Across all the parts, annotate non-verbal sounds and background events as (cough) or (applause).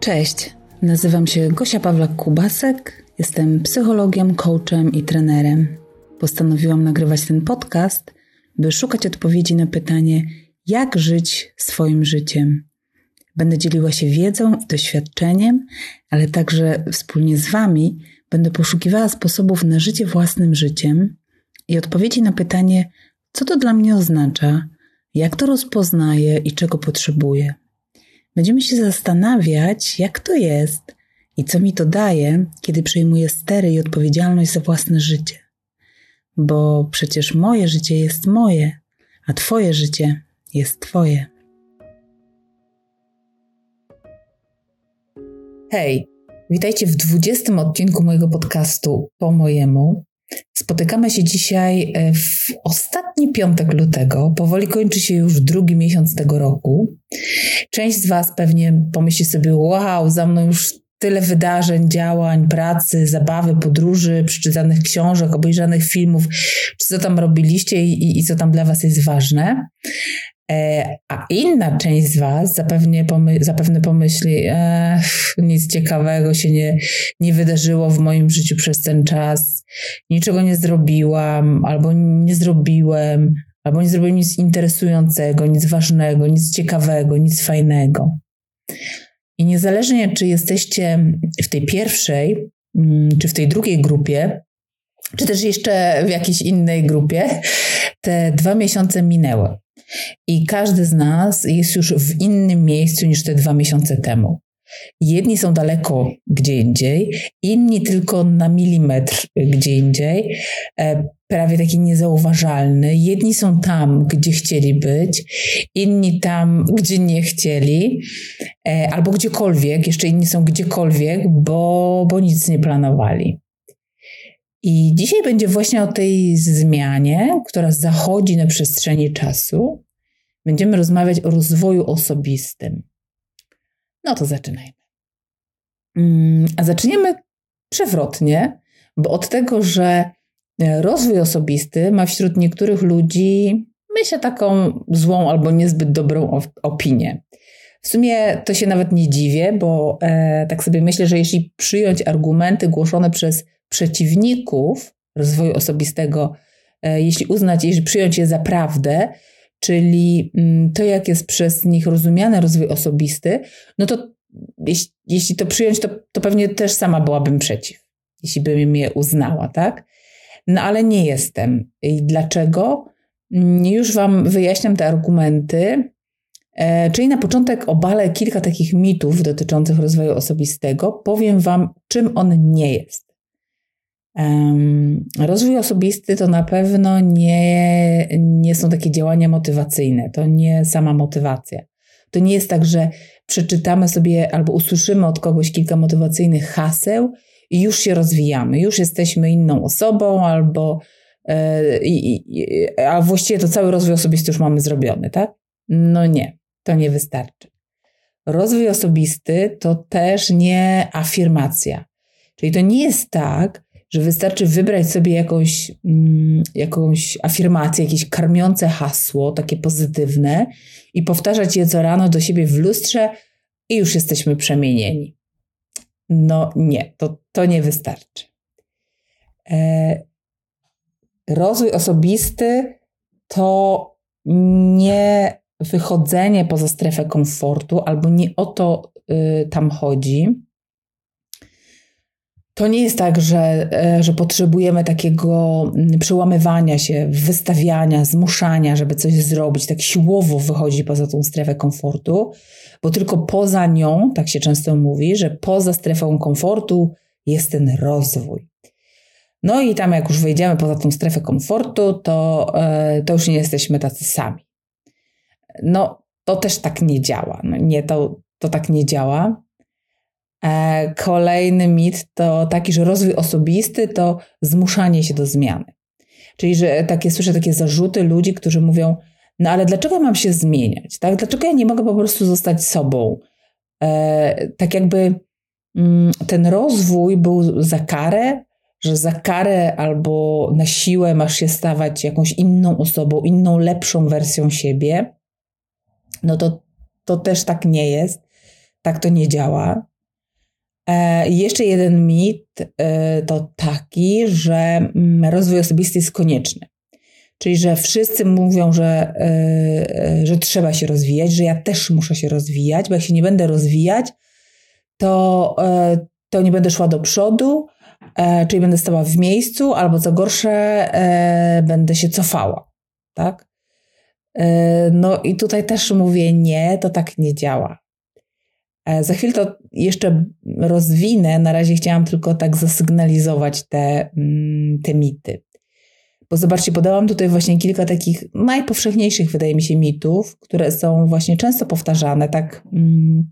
Cześć, nazywam się Gosia Pawlak-Kubasek, jestem psychologiem, coachem i trenerem. Postanowiłam nagrywać ten podcast, by szukać odpowiedzi na pytanie, jak żyć swoim życiem. Będę dzieliła się wiedzą i doświadczeniem, ale także wspólnie z Wami będę poszukiwała sposobów na życie własnym życiem i odpowiedzi na pytanie, co to dla mnie oznacza, jak to rozpoznaję i czego potrzebuję. Będziemy się zastanawiać, jak to jest i co mi to daje, kiedy przejmuję stery i odpowiedzialność za własne życie. Bo przecież moje życie jest moje, a Twoje życie jest Twoje. Hej, witajcie w 20 odcinku mojego podcastu Po mojemu. Spotykamy się dzisiaj e, w ostatni piątek lutego. Powoli kończy się już drugi miesiąc tego roku. Część z Was pewnie pomyśli sobie: Wow, za mną już tyle wydarzeń, działań, pracy, zabawy, podróży, przeczytanych książek, obejrzanych filmów, czy co tam robiliście i, i, i co tam dla Was jest ważne. E, a inna część z Was zapewne, pomy zapewne pomyśli, e, nic ciekawego się nie, nie wydarzyło w moim życiu przez ten czas, niczego nie zrobiłam, albo nie zrobiłem, albo nie zrobiłem nic interesującego, nic ważnego, nic ciekawego, nic fajnego. I niezależnie, czy jesteście w tej pierwszej, mm, czy w tej drugiej grupie, czy też jeszcze w jakiejś innej grupie, te dwa miesiące minęły. I każdy z nas jest już w innym miejscu niż te dwa miesiące temu. Jedni są daleko gdzie indziej, inni tylko na milimetr gdzie indziej, e, prawie taki niezauważalny. Jedni są tam, gdzie chcieli być, inni tam, gdzie nie chcieli, e, albo gdziekolwiek, jeszcze inni są gdziekolwiek, bo, bo nic nie planowali. I dzisiaj będzie właśnie o tej zmianie, która zachodzi na przestrzeni czasu. Będziemy rozmawiać o rozwoju osobistym. No to zaczynajmy. Mm, a zaczniemy przewrotnie, bo od tego, że e, rozwój osobisty ma wśród niektórych ludzi, myślę, taką złą albo niezbyt dobrą opinię. W sumie to się nawet nie dziwię, bo e, tak sobie myślę, że jeśli przyjąć argumenty głoszone przez przeciwników rozwoju osobistego, e, jeśli uznać, jeśli przyjąć je za prawdę, czyli mm, to, jak jest przez nich rozumiany rozwój osobisty, no to jeśli, jeśli to przyjąć, to, to pewnie też sama byłabym przeciw, jeśli bym je uznała, tak? No ale nie jestem. I dlaczego? Mm, już Wam wyjaśniam te argumenty. E, czyli na początek obalę kilka takich mitów dotyczących rozwoju osobistego. Powiem Wam, czym on nie jest. Rozwój osobisty to na pewno nie, nie są takie działania motywacyjne, to nie sama motywacja. To nie jest tak, że przeczytamy sobie albo usłyszymy od kogoś kilka motywacyjnych haseł i już się rozwijamy, już jesteśmy inną osobą, albo e, a właściwie to cały rozwój osobisty już mamy zrobiony, tak? No nie, to nie wystarczy. Rozwój osobisty to też nie afirmacja. Czyli to nie jest tak, że wystarczy wybrać sobie jakąś, mm, jakąś afirmację, jakieś karmiące hasło, takie pozytywne i powtarzać je co rano do siebie w lustrze i już jesteśmy przemienieni. No nie, to, to nie wystarczy. E, rozwój osobisty to nie wychodzenie poza strefę komfortu, albo nie o to y, tam chodzi, to nie jest tak, że, e, że potrzebujemy takiego mm, przełamywania się, wystawiania, zmuszania, żeby coś zrobić, tak siłowo wychodzi poza tą strefę komfortu, bo tylko poza nią, tak się często mówi, że poza strefą komfortu jest ten rozwój. No i tam, jak już wejdziemy poza tą strefę komfortu, to, e, to już nie jesteśmy tacy sami. No, to też tak nie działa. No, nie, to, to tak nie działa. E, kolejny mit to taki, że rozwój osobisty to zmuszanie się do zmiany. Czyli, że takie, słyszę takie zarzuty ludzi, którzy mówią, no ale dlaczego mam się zmieniać? Tak? Dlaczego ja nie mogę po prostu zostać sobą? E, tak jakby mm, ten rozwój był za karę, że za karę albo na siłę masz się stawać jakąś inną osobą, inną, lepszą wersją siebie. No to, to też tak nie jest. tak to nie działa. E, jeszcze jeden mit e, to taki, że mm, rozwój osobisty jest konieczny. Czyli, że wszyscy mówią, że, e, że trzeba się rozwijać, że ja też muszę się rozwijać, bo jak się nie będę rozwijać, to, to nie będę szła do przodu, czyli będę stała w miejscu, albo co gorsze, będę się cofała. Tak? No i tutaj też mówię nie, to tak nie działa. E, za chwilę to jeszcze rozwinę. Na razie chciałam tylko tak zasygnalizować te, mm, te mity. Bo zobaczcie, podałam tutaj właśnie kilka takich najpowszechniejszych, wydaje mi się, mitów, które są właśnie często powtarzane, tak, mm,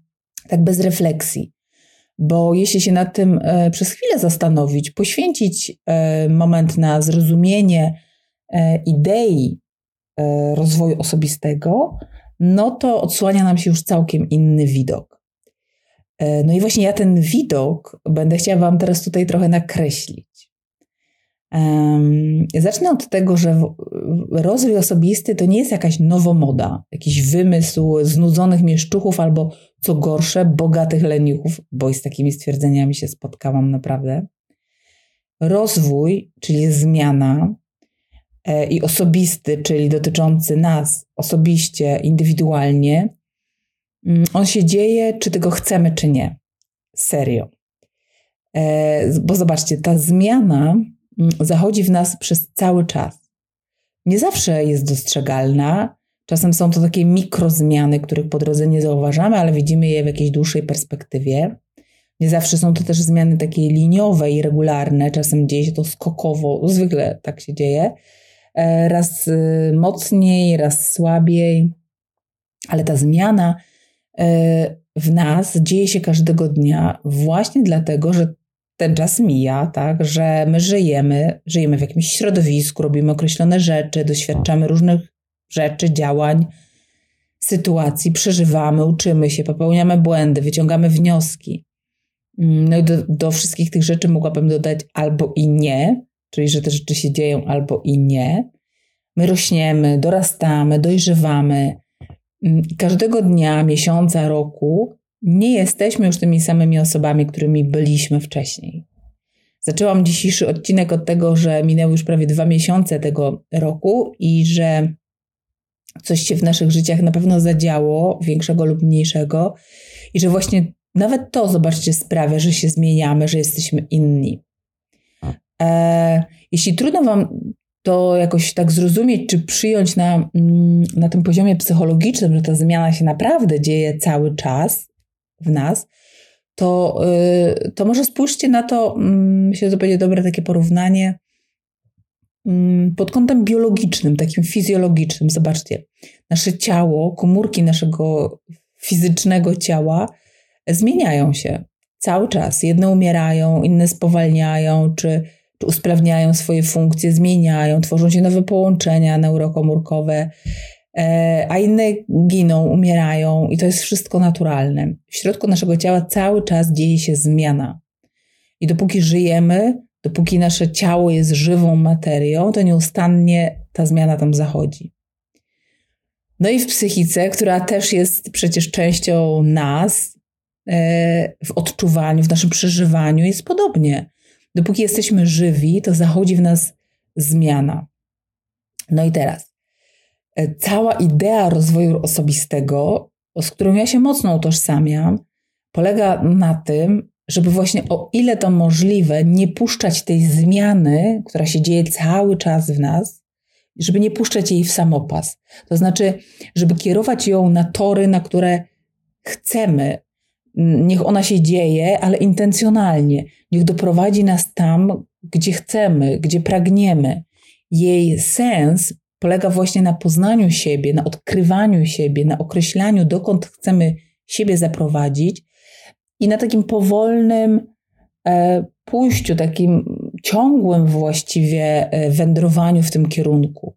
tak bez refleksji. Bo jeśli się nad tym e, przez chwilę zastanowić, poświęcić e, moment na zrozumienie idei rozwoju osobistego, no to odsłania nam się już całkiem inny widok. E, no i właśnie ja ten widok będę chciała Wam teraz tutaj trochę nakreślić. zacznę od tego, że rozwój osobisty to nie jest jakaś nowomoda, jakiś wymysł znudzonych mieszczuchów albo co gorsze, bogatych leniuchów, bo z takimi stwierdzeniami się spotkałam naprawdę. Rozwój, czyli zmiana, e, i osobisty, czyli dotyczący nas osobiście, indywidualnie, on się dzieje, czy tego chcemy, czy nie. Serio. E, bo zobaczcie, ta zmiana mm, zachodzi w nas przez cały czas. Nie zawsze jest dostrzegalna. Czasem są to takie mikrozmiany, których po drodze nie zauważamy, ale widzimy je w jakiejś dłuższej perspektywie. Nie zawsze są to też zmiany takie liniowe i regularne, czasem dzieje się to skokowo, zwykle tak się dzieje. E, raz y, mocniej, raz słabiej, ale ta zmiana w nas dzieje się każdego dnia właśnie dlatego, że ten czas mija, tak, że my żyjemy, żyjemy w jakimś środowisku, robimy określone rzeczy, doświadczamy różnych rzeczy, działań, sytuacji, przeżywamy, uczymy się, popełniamy błędy, wyciągamy wnioski. Mm, no i do, do wszystkich tych rzeczy mogłabym dodać albo i nie, czyli że te rzeczy się dzieją albo i nie. My rośniemy, dorastamy, dojrzewamy, każdego dnia, miesiąca, roku nie jesteśmy już tymi samymi osobami, którymi byliśmy wcześniej. Zaczęłam dzisiejszy odcinek od tego, że minęły już prawie dwa miesiące tego roku i że coś się w naszych życiach na pewno zadziało, większego lub mniejszego, i że właśnie nawet to, zobaczcie, sprawia, że się zmieniamy, że jesteśmy inni. E, jeśli trudno Wam to jakoś tak zrozumieć, czy przyjąć na, mm, na tym poziomie psychologicznym, że ta zmiana się naprawdę dzieje cały czas w nas, to, y, to może spójrzcie na to, mm, myślę, że będzie dobre takie porównanie mm, pod kątem biologicznym, takim fizjologicznym. Zobaczcie, nasze ciało, komórki naszego fizycznego ciała zmieniają się cały czas. Jedne umierają, inne spowalniają, czy usprawniają swoje funkcje, zmieniają, tworzą się nowe połączenia neurokomórkowe, e, a inne giną, umierają i to jest wszystko naturalne. W środku naszego ciała cały czas dzieje się zmiana. I dopóki żyjemy, dopóki nasze ciało jest żywą materią, to nieustannie ta zmiana tam zachodzi. No i w psychice, która też jest przecież częścią nas, e, w odczuwaniu, w naszym przeżywaniu jest podobnie. Dopóki jesteśmy żywi, to zachodzi w nas zmiana. No i teraz, e, cała idea rozwoju osobistego, z którą ja się mocno utożsamiam, polega na tym, żeby właśnie o ile to możliwe, nie puszczać tej zmiany, która się dzieje cały czas w nas, żeby nie puszczać jej w samopas. To znaczy, żeby kierować ją na tory, na które chcemy, Niech ona się dzieje, ale intencjonalnie. Niech doprowadzi nas tam, gdzie chcemy, gdzie pragniemy. Jej sens polega właśnie na poznaniu siebie, na odkrywaniu siebie, na określaniu, dokąd chcemy siebie zaprowadzić i na takim powolnym e, pójściu, takim ciągłym właściwie e, wędrowaniu w tym kierunku.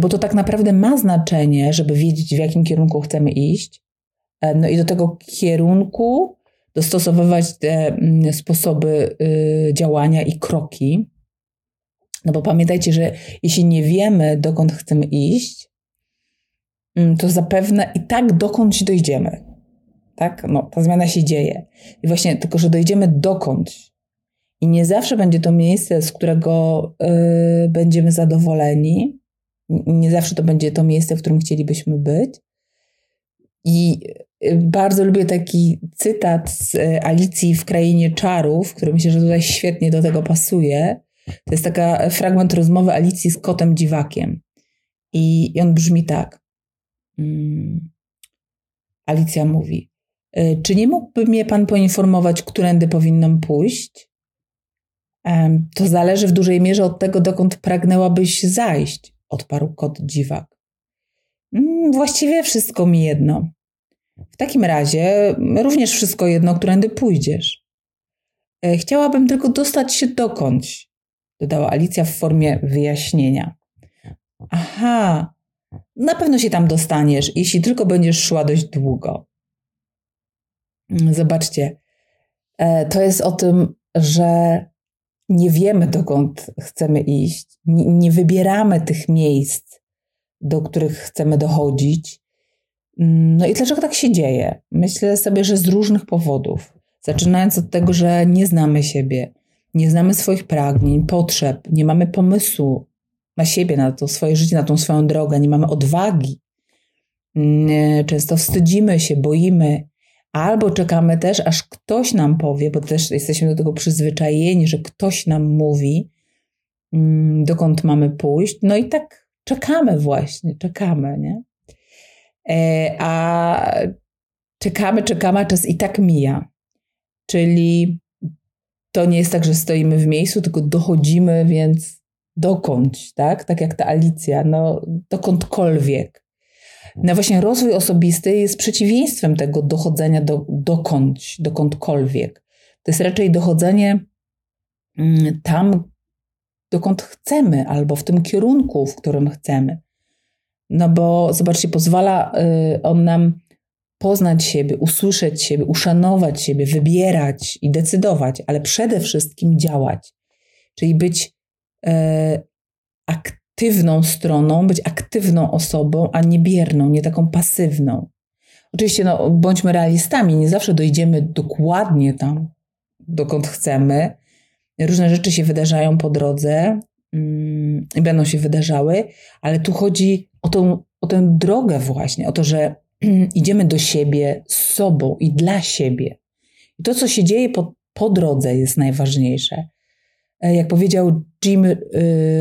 Bo to tak naprawdę ma znaczenie, żeby wiedzieć, w jakim kierunku chcemy iść, no i do tego kierunku dostosowywać te mm, sposoby y, działania i kroki. No bo pamiętajcie, że jeśli nie wiemy, dokąd chcemy iść, mm, to zapewne i tak dokądś dojdziemy. tak? No, ta zmiana się dzieje. I właśnie tylko, że dojdziemy dokądś. I nie zawsze będzie to miejsce, z którego y, będziemy zadowoleni. Nie zawsze to będzie to miejsce, w którym chcielibyśmy być. I y, bardzo lubię taki cytat z y, Alicji w Krainie Czarów, który myślę, że tutaj świetnie do tego pasuje. To jest taka fragment rozmowy Alicji z kotem dziwakiem. I, on brzmi tak. Hmm. Alicja mówi: y, Czy nie mógłby mnie pan poinformować, którędy powinnam pójść? To zależy w dużej mierze od tego, dokąd pragnęłabyś zajść, odparł kot dziwak. Mm, właściwie wszystko mi jedno. W takim razie również wszystko jedno, którędy pójdziesz. E, chciałabym tylko dostać się dokądś, dodała Alicja w formie wyjaśnienia. Aha, na pewno się tam dostaniesz, jeśli tylko będziesz szła dość długo. Mm, zobaczcie, e, to jest o tym, że nie wiemy, dokąd chcemy iść, nie, wybieramy tych miejsc, do których chcemy dochodzić. Mm, no i dlaczego tak się dzieje? Myślę sobie, że z różnych powodów. Zaczynając od tego, że nie znamy siebie, nie znamy swoich pragnień, potrzeb, nie mamy pomysłu na siebie, na to swoje życie, na tą swoją drogę, nie mamy odwagi. Mm, często wstydzimy się, boimy, albo czekamy też, aż ktoś nam powie, bo też jesteśmy do tego przyzwyczajeni, że ktoś nam mówi, mm, dokąd mamy pójść. No i tak czekamy właśnie, czekamy, nie? E, a czekamy, czekamy, a czas i tak mija. Czyli to nie jest tak, że stoimy w miejscu, tylko dochodzimy, więc dokądś, tak? Tak jak ta Alicja, no dokądkolwiek. No właśnie rozwój osobisty jest przeciwieństwem tego dochodzenia do, dokądś, dokądkolwiek. To jest raczej dochodzenie mm, tam, dokąd chcemy, albo w tym kierunku, w którym chcemy. No bo zobaczcie, pozwala y, on nam poznać siebie, usłyszeć siebie, uszanować siebie, wybierać i decydować, ale przede wszystkim działać. Czyli być e, aktywną stroną, być aktywną osobą, a nie bierną, nie taką pasywną. Oczywiście, no, bądźmy realistami, nie zawsze dojdziemy dokładnie tam, dokąd chcemy. Różne rzeczy się wydarzają po drodze i będą się wydarzały, ale tu chodzi o, tą, o tę drogę właśnie, o to, że (clears throat) idziemy do siebie z sobą i dla siebie. I to, co się dzieje po, po drodze, jest najważniejsze. E, jak powiedział Jim y,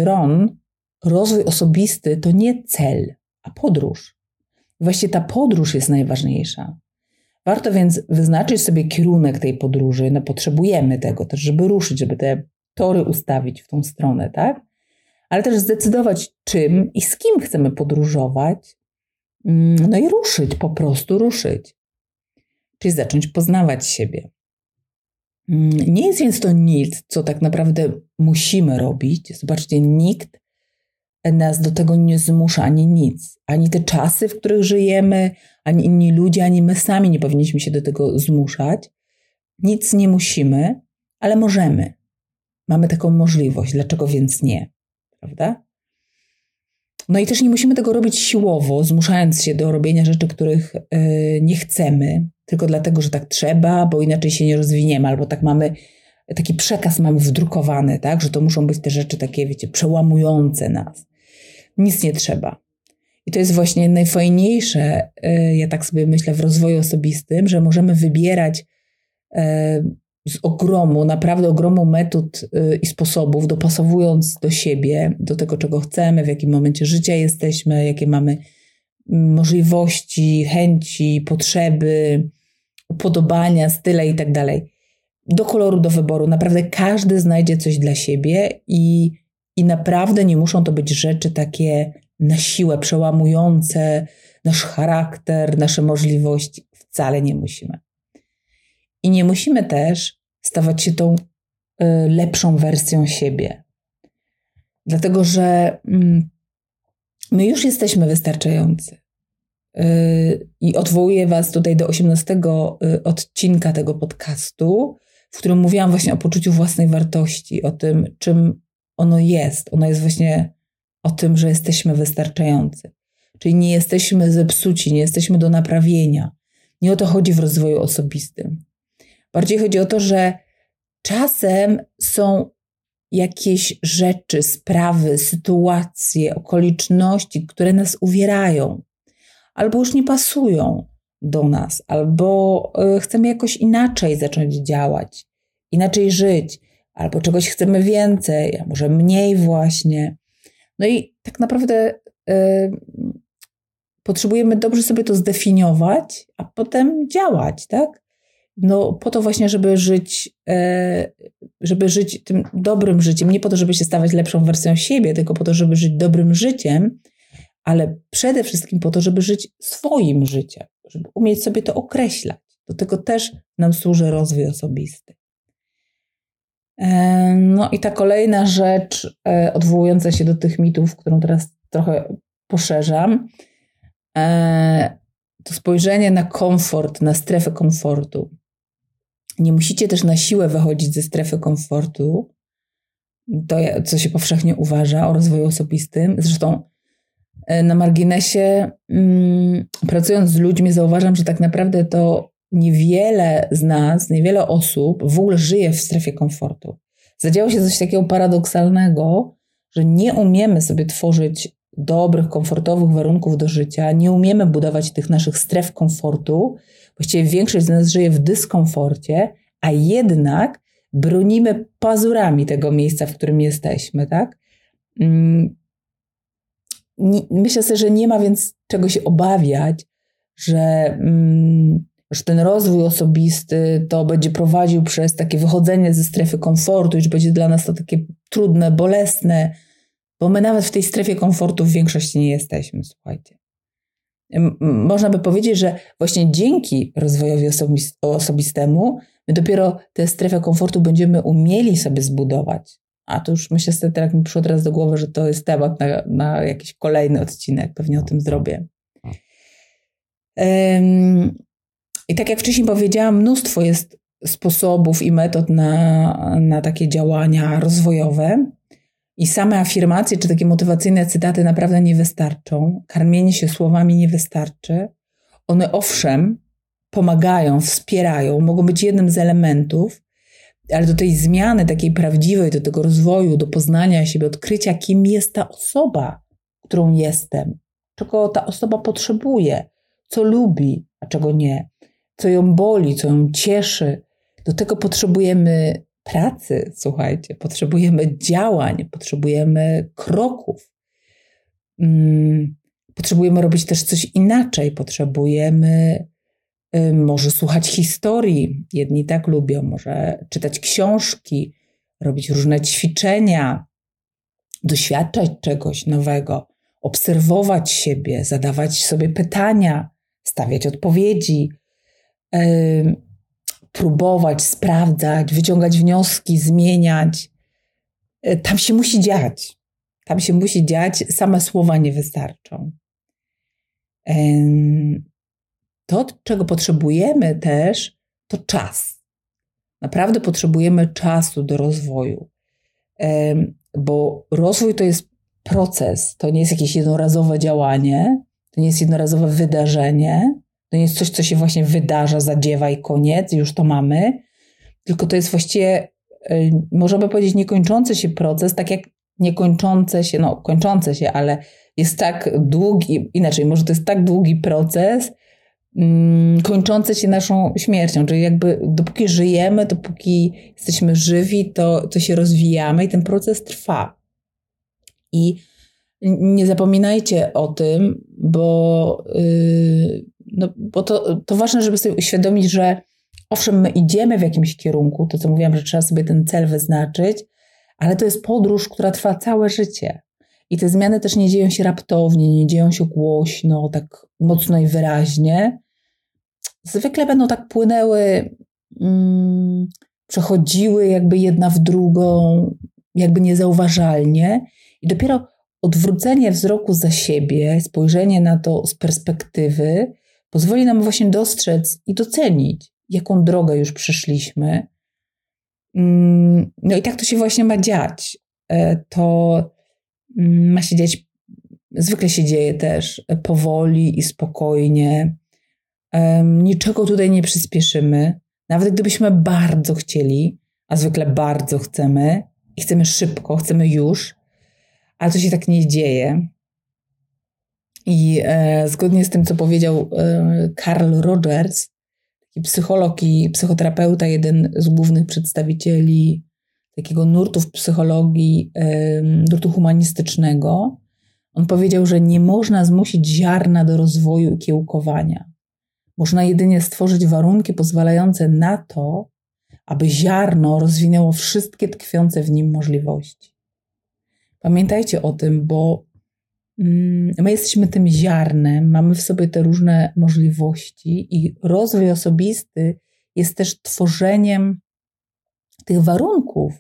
Ron, rozwój osobisty to nie cel, a podróż. Właściwie ta podróż jest najważniejsza. Warto więc wyznaczyć sobie kierunek tej podróży. No, potrzebujemy tego też, żeby ruszyć, żeby te tory ustawić w tą stronę, tak? Ale też zdecydować, czym i z kim chcemy podróżować, mm, no i ruszyć, po prostu ruszyć. Czyli zacząć poznawać siebie. Mm, nie jest więc to nic, co tak naprawdę musimy robić. Zobaczcie, nikt nas do tego nie zmusza ani nic. Ani te czasy, w których żyjemy, ani inni ludzie, ani my sami nie powinniśmy się do tego zmuszać. Nic nie musimy, ale możemy. Mamy taką możliwość. Dlaczego więc nie? Prawda? No i też nie musimy tego robić siłowo, zmuszając się do robienia rzeczy, których yy, nie chcemy, tylko dlatego, że tak trzeba, bo inaczej się nie rozwiniemy, albo tak mamy, taki przekaz mamy wdrukowany, tak, że to muszą być te rzeczy takie, wiecie, przełamujące nas nic nie trzeba. I to jest właśnie najfajniejsze, e, ja tak sobie myślę, w rozwoju osobistym, że możemy wybierać e, z ogromu, naprawdę ogromu metod e, i sposobów, dopasowując do siebie, do tego, czego chcemy, w jakim momencie życia jesteśmy, jakie mamy możliwości, chęci, potrzeby, upodobania, style i tak dalej. Do koloru, do wyboru. Naprawdę każdy znajdzie coś dla siebie i i naprawdę nie muszą to być rzeczy takie na siłę przełamujące nasz charakter, nasze możliwości. Wcale nie musimy. I nie musimy też stawać się tą y, lepszą wersją siebie. Dlatego, że mm, my już jesteśmy wystarczający. Y, I odwołuję Was tutaj do 18 y, odcinka tego podcastu, w którym mówiłam właśnie o poczuciu własnej wartości, o tym, czym ono jest. Ono jest właśnie o tym, że jesteśmy wystarczający. Czyli nie jesteśmy zepsuci, nie jesteśmy do naprawienia. Nie o to chodzi w rozwoju osobistym. Bardziej chodzi o to, że czasem są jakieś rzeczy, sprawy, sytuacje, okoliczności, które nas uwierają, albo już nie pasują do nas, albo e, chcemy jakoś inaczej zacząć działać, inaczej żyć, albo czegoś chcemy więcej, a może mniej właśnie. No i tak naprawdę y, potrzebujemy dobrze sobie to zdefiniować, a potem działać, tak? No po to właśnie, żeby żyć, y, żeby żyć tym dobrym życiem, nie po to, żeby się stawać lepszą wersją siebie, tylko po to, żeby żyć dobrym życiem, ale przede wszystkim po to, żeby żyć swoim życiem, żeby umieć sobie to określać. Do tego też nam służy rozwój osobisty. E, no i ta kolejna rzecz, e, odwołująca się do tych mitów, którą teraz trochę poszerzam, e, to spojrzenie na komfort, na strefę komfortu. Nie musicie też na siłę wychodzić ze strefy komfortu, to co się powszechnie uważa o rozwoju osobistym. Zresztą na marginesie, mm, pracując z ludźmi, zauważam, że tak naprawdę to niewiele z nas, niewiele osób w ogóle żyje w strefie komfortu. Zadziało się coś takiego paradoksalnego, że nie umiemy sobie tworzyć dobrych, komfortowych warunków do życia, nie umiemy budować tych naszych stref komfortu. Właściwie większość z nas żyje w dyskomforcie, a jednak bronimy pazurami tego miejsca, w którym jesteśmy, tak? Mm, myślę sobie, że nie ma więc czego się obawiać, że mm, że ten rozwój osobisty to będzie prowadził przez takie wychodzenie ze strefy komfortu, że będzie dla nas to takie trudne, bolesne, bo my nawet w tej strefie komfortu w większości nie jesteśmy, słuchajcie. Można by powiedzieć, że właśnie dzięki rozwojowi osobistemu my dopiero tę strefę komfortu będziemy umieli sobie zbudować. A to już myślę sobie, tak mi przyszło teraz do głowy, że to jest temat na, na jakiś kolejny odcinek, pewnie o tym zrobię. I tak jak wcześniej powiedziałam, mnóstwo jest sposobów i metod na, na takie działania rozwojowe. I same afirmacje czy takie motywacyjne cytaty naprawdę nie wystarczą. Karmienie się słowami nie wystarczy. One owszem pomagają, wspierają, mogą być jednym z elementów, ale do tej zmiany takiej prawdziwej, do tego rozwoju, do poznania siebie, odkrycia, kim jest ta osoba, którą jestem, czego ta osoba potrzebuje, co lubi, a czego nie, co ją boli, co ją cieszy. Do tego potrzebujemy pracy, słuchajcie, potrzebujemy działań, potrzebujemy kroków. Mm, potrzebujemy robić też coś inaczej, potrzebujemy y, może słuchać historii. Jedni tak lubią, może czytać książki, robić różne ćwiczenia, doświadczać czegoś nowego, obserwować siebie, zadawać sobie pytania, stawiać odpowiedzi, próbować, sprawdzać, wyciągać wnioski, zmieniać. E, tam się musi dziać. Tam się musi dziać, same słowa nie wystarczą. To, czego potrzebujemy też, to czas. Naprawdę potrzebujemy czasu do rozwoju, bo rozwój to jest proces, to nie jest jakieś jednorazowe działanie, to nie jest jednorazowe wydarzenie, to nie jest coś, co się właśnie wydarza, zadziewa i koniec, już to mamy, tylko to jest właściwie, y, możemy powiedzieć, niekończący się proces, tak jak niekończące się, no kończące się, ale jest tak długi, inaczej, może to jest tak długi proces, mm, kończący się naszą śmiercią, czyli jakby dopóki żyjemy, dopóki jesteśmy żywi, to, to się rozwijamy i ten proces trwa. I nie zapominajcie o tym, bo yy, no, bo to, to ważne, żeby sobie uświadomić, że owszem, my idziemy w jakimś kierunku, to co mówiłam, że trzeba sobie ten cel wyznaczyć, ale to jest podróż, która trwa całe życie. I te zmiany też nie dzieją się raptownie, nie dzieją się głośno, tak mocno i wyraźnie. Zwykle będą tak płynęły, mm, przechodziły jakby jedna w drugą, jakby niezauważalnie. I dopiero odwrócenie wzroku za siebie, spojrzenie na to z perspektywy, pozwoli nam właśnie dostrzec i docenić, jaką drogę już przeszliśmy. Mm, no i tak to się właśnie ma dziać. E, to mm, ma się dziać, zwykle się dzieje też powoli i spokojnie. Niczego tutaj nie przyspieszymy. Nawet gdybyśmy bardzo chcieli, a zwykle bardzo chcemy i chcemy szybko, chcemy już, ale to się tak nie dzieje. I e, zgodnie z tym, co powiedział e, Carl Rogers, taki psycholog i psychoterapeuta, jeden z głównych przedstawicieli takiego nurtu w psychologii, e, nurtu humanistycznego, on powiedział, że nie można zmusić ziarna do rozwoju i kiełkowania. Można jedynie stworzyć warunki pozwalające na to, aby ziarno rozwinęło wszystkie tkwiące w nim możliwości. Pamiętajcie o tym, bo my jesteśmy tym ziarnem, mamy w sobie te różne możliwości i rozwój osobisty jest też tworzeniem tych warunków,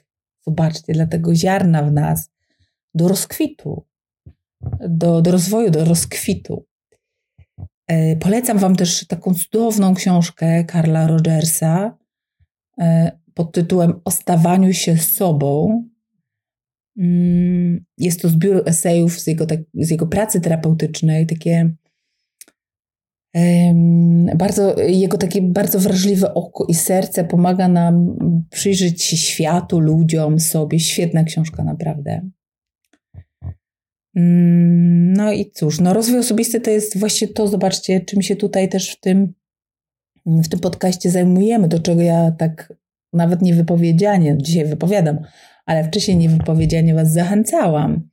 zobaczcie, dla tego ziarna w nas do rozkwitu, do, do rozwoju, do rozkwitu. E, polecam Wam też taką cudowną książkę Karla Rogersa e, pod tytułem O stawaniu się sobą. Mm, jest to zbiór esejów z jego, tak, z jego pracy terapeutycznej, takie bardzo, jego takie bardzo wrażliwe oko i serce pomaga nam przyjrzeć się światu, ludziom, sobie. Świetna książka, naprawdę. Mm, no i cóż, no rozwój osobisty to jest właśnie to, zobaczcie, czym się tutaj też w tym, w tym podcaście zajmujemy, do czego ja tak nawet niewypowiedzianie, dzisiaj wypowiadam, ale wcześniej niewypowiedzianie Was zachęcałam.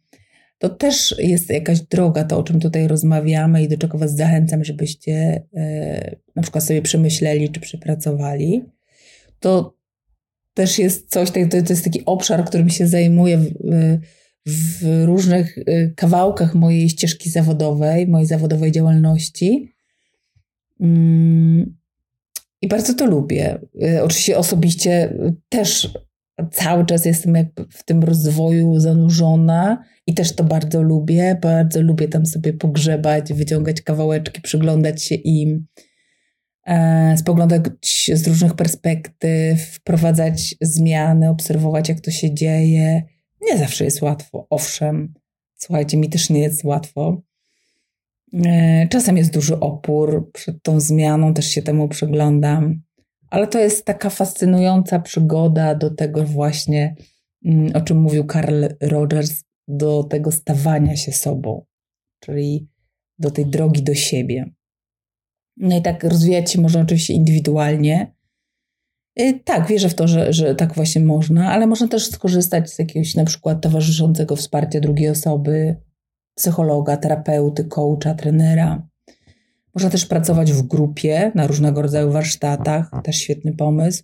To też jest jakaś droga, to o czym tutaj rozmawiamy i do czego Was zachęcam, żebyście e, na przykład sobie przemyśleli czy przepracowali. To też jest coś, to, to jest taki obszar, którym się zajmuję. W, w różnych y, kawałkach mojej ścieżki zawodowej, mojej zawodowej działalności. Mm, I bardzo to lubię. Oczywiście osobiście też cały czas jestem jakby w tym rozwoju zanurzona i też to bardzo lubię. Bardzo lubię tam sobie pogrzebać, wyciągać kawałeczki, przyglądać się im, e, spoglądać z różnych perspektyw, wprowadzać zmiany, obserwować, jak to się dzieje nie zawsze jest łatwo, owszem. Słuchajcie, mi też nie jest łatwo. E, czasem jest duży opór przed tą zmianą, też się temu przyglądam, ale to jest taka fascynująca przygoda do tego właśnie, mm, o czym mówił Carl Rogers, do tego stawania się sobą, czyli do tej drogi do siebie. No i tak rozwijać się można oczywiście indywidualnie, Y, tak, wierzę w to, że, że tak właśnie można, ale można też skorzystać z jakiegoś na przykład towarzyszącego wsparcia drugiej osoby, psychologa, terapeuty, coacha, trenera. Można też pracować w grupie na różnego rodzaju warsztatach, też świetny pomysł.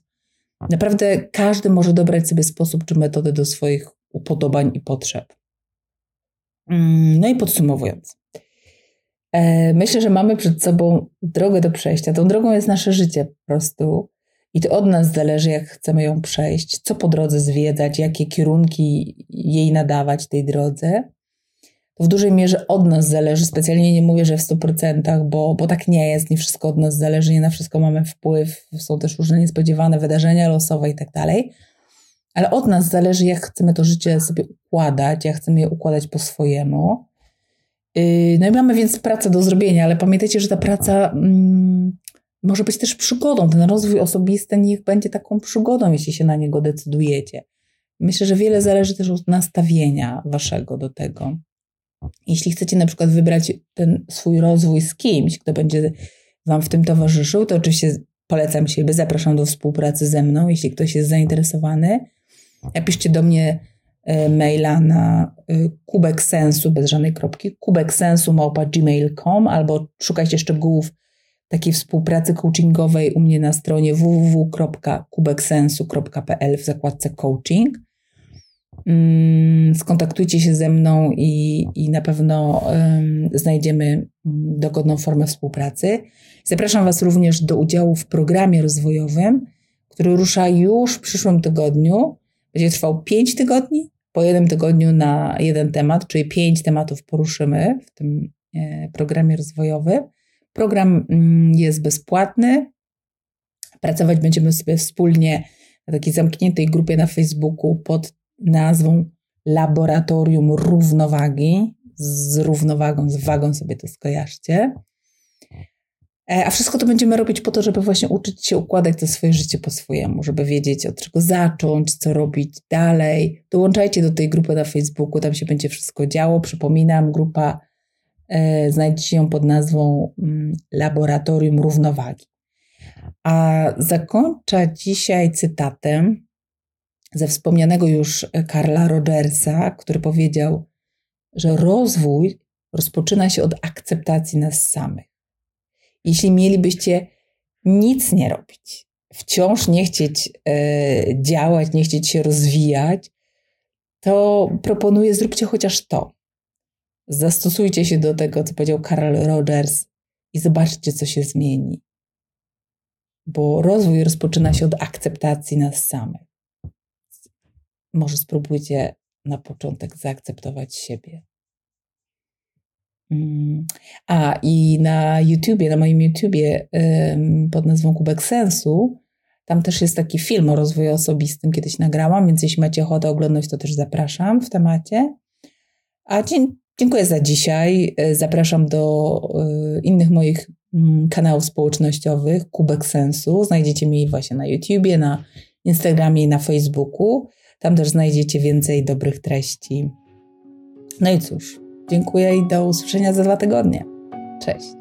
Naprawdę każdy może dobrać sobie sposób czy metodę do swoich upodobań i potrzeb. Mm, no i podsumowując, e, myślę, że mamy przed sobą drogę do przejścia. Tą drogą jest nasze życie po prostu. I to od nas zależy, jak chcemy ją przejść, co po drodze zwiedzać, jakie kierunki jej nadawać tej drodze. W dużej mierze od nas zależy. Specjalnie nie mówię, że w 100%, bo, bo tak nie jest. Nie wszystko od nas zależy, nie na wszystko mamy wpływ. Są też różne niespodziewane wydarzenia losowe i tak dalej. Ale od nas zależy, jak chcemy to życie sobie układać, jak chcemy je układać po swojemu. Yy, no i mamy więc pracę do zrobienia, ale pamiętajcie, że ta praca mm, może być też przygodą. Ten rozwój osobisty niech będzie taką przygodą, jeśli się na niego decydujecie. Myślę, że wiele zależy też od nastawienia waszego do tego. Jeśli chcecie na przykład wybrać ten swój rozwój z kimś, kto będzie wam w tym towarzyszył, to oczywiście polecam siebie, zapraszam do współpracy ze mną, jeśli ktoś jest zainteresowany. Napiszcie do mnie e, maila na e, kubek sensu bez żadnej kropki, kubek sensu małpa gmail.com albo szukajcie szczegółów takiej współpracy coachingowej u mnie na stronie www.kubeksensu.pl w zakładce coaching. Mm, skontaktujcie się ze mną i, i na pewno um, znajdziemy mm, dogodną formę współpracy. Zapraszam Was również do udziału w programie rozwojowym, który rusza już w przyszłym tygodniu. Będzie trwał 5 tygodni, po jednym tygodniu na jeden temat, czyli 5 tematów poruszymy w tym e, programie rozwojowym. Program mm, jest bezpłatny. Pracować będziemy sobie wspólnie na takiej zamkniętej grupie na Facebooku pod nazwą Laboratorium Równowagi. Z równowagą, z wagą sobie to skojarzcie. E, a wszystko to będziemy robić po to, żeby właśnie uczyć się układać to swoje życie po swojemu, żeby wiedzieć od czego zacząć, co robić dalej. Dołączajcie do tej grupy na Facebooku, tam się będzie wszystko działo. Przypominam, grupa e, znajdziecie ją pod nazwą mm, Laboratorium Równowagi. A zakończę dzisiaj cytatem ze wspomnianego już Karla Rogersa, który powiedział, że rozwój rozpoczyna się od akceptacji nas samych. Jeśli mielibyście nic nie robić, wciąż nie chcieć e, działać, nie chcieć się rozwijać, to proponuję, zróbcie chociaż to. Zastosujcie się do tego, co powiedział Carl Rogers i zobaczcie, co się zmieni. Bo rozwój rozpoczyna się od akceptacji nas samych. Może spróbujcie na początek zaakceptować siebie. Mm. A i na YouTubie, na moim YouTubie pod nazwą Kubek Sensu, tam też jest taki film o rozwoju osobistym, kiedyś nagrałam, więc jeśli macie ochotę oglądać, to też zapraszam w temacie. A dziękuję za dzisiaj. E, zapraszam do e, innych moich mm, kanałów społecznościowych Kubek Sensu. Znajdziecie mnie właśnie na YouTubie, na Instagramie i na Facebooku. Tam też znajdziecie więcej dobrych treści. No i cóż, Dziękuję i do usłyszenia za dwa tygodnie. Cześć.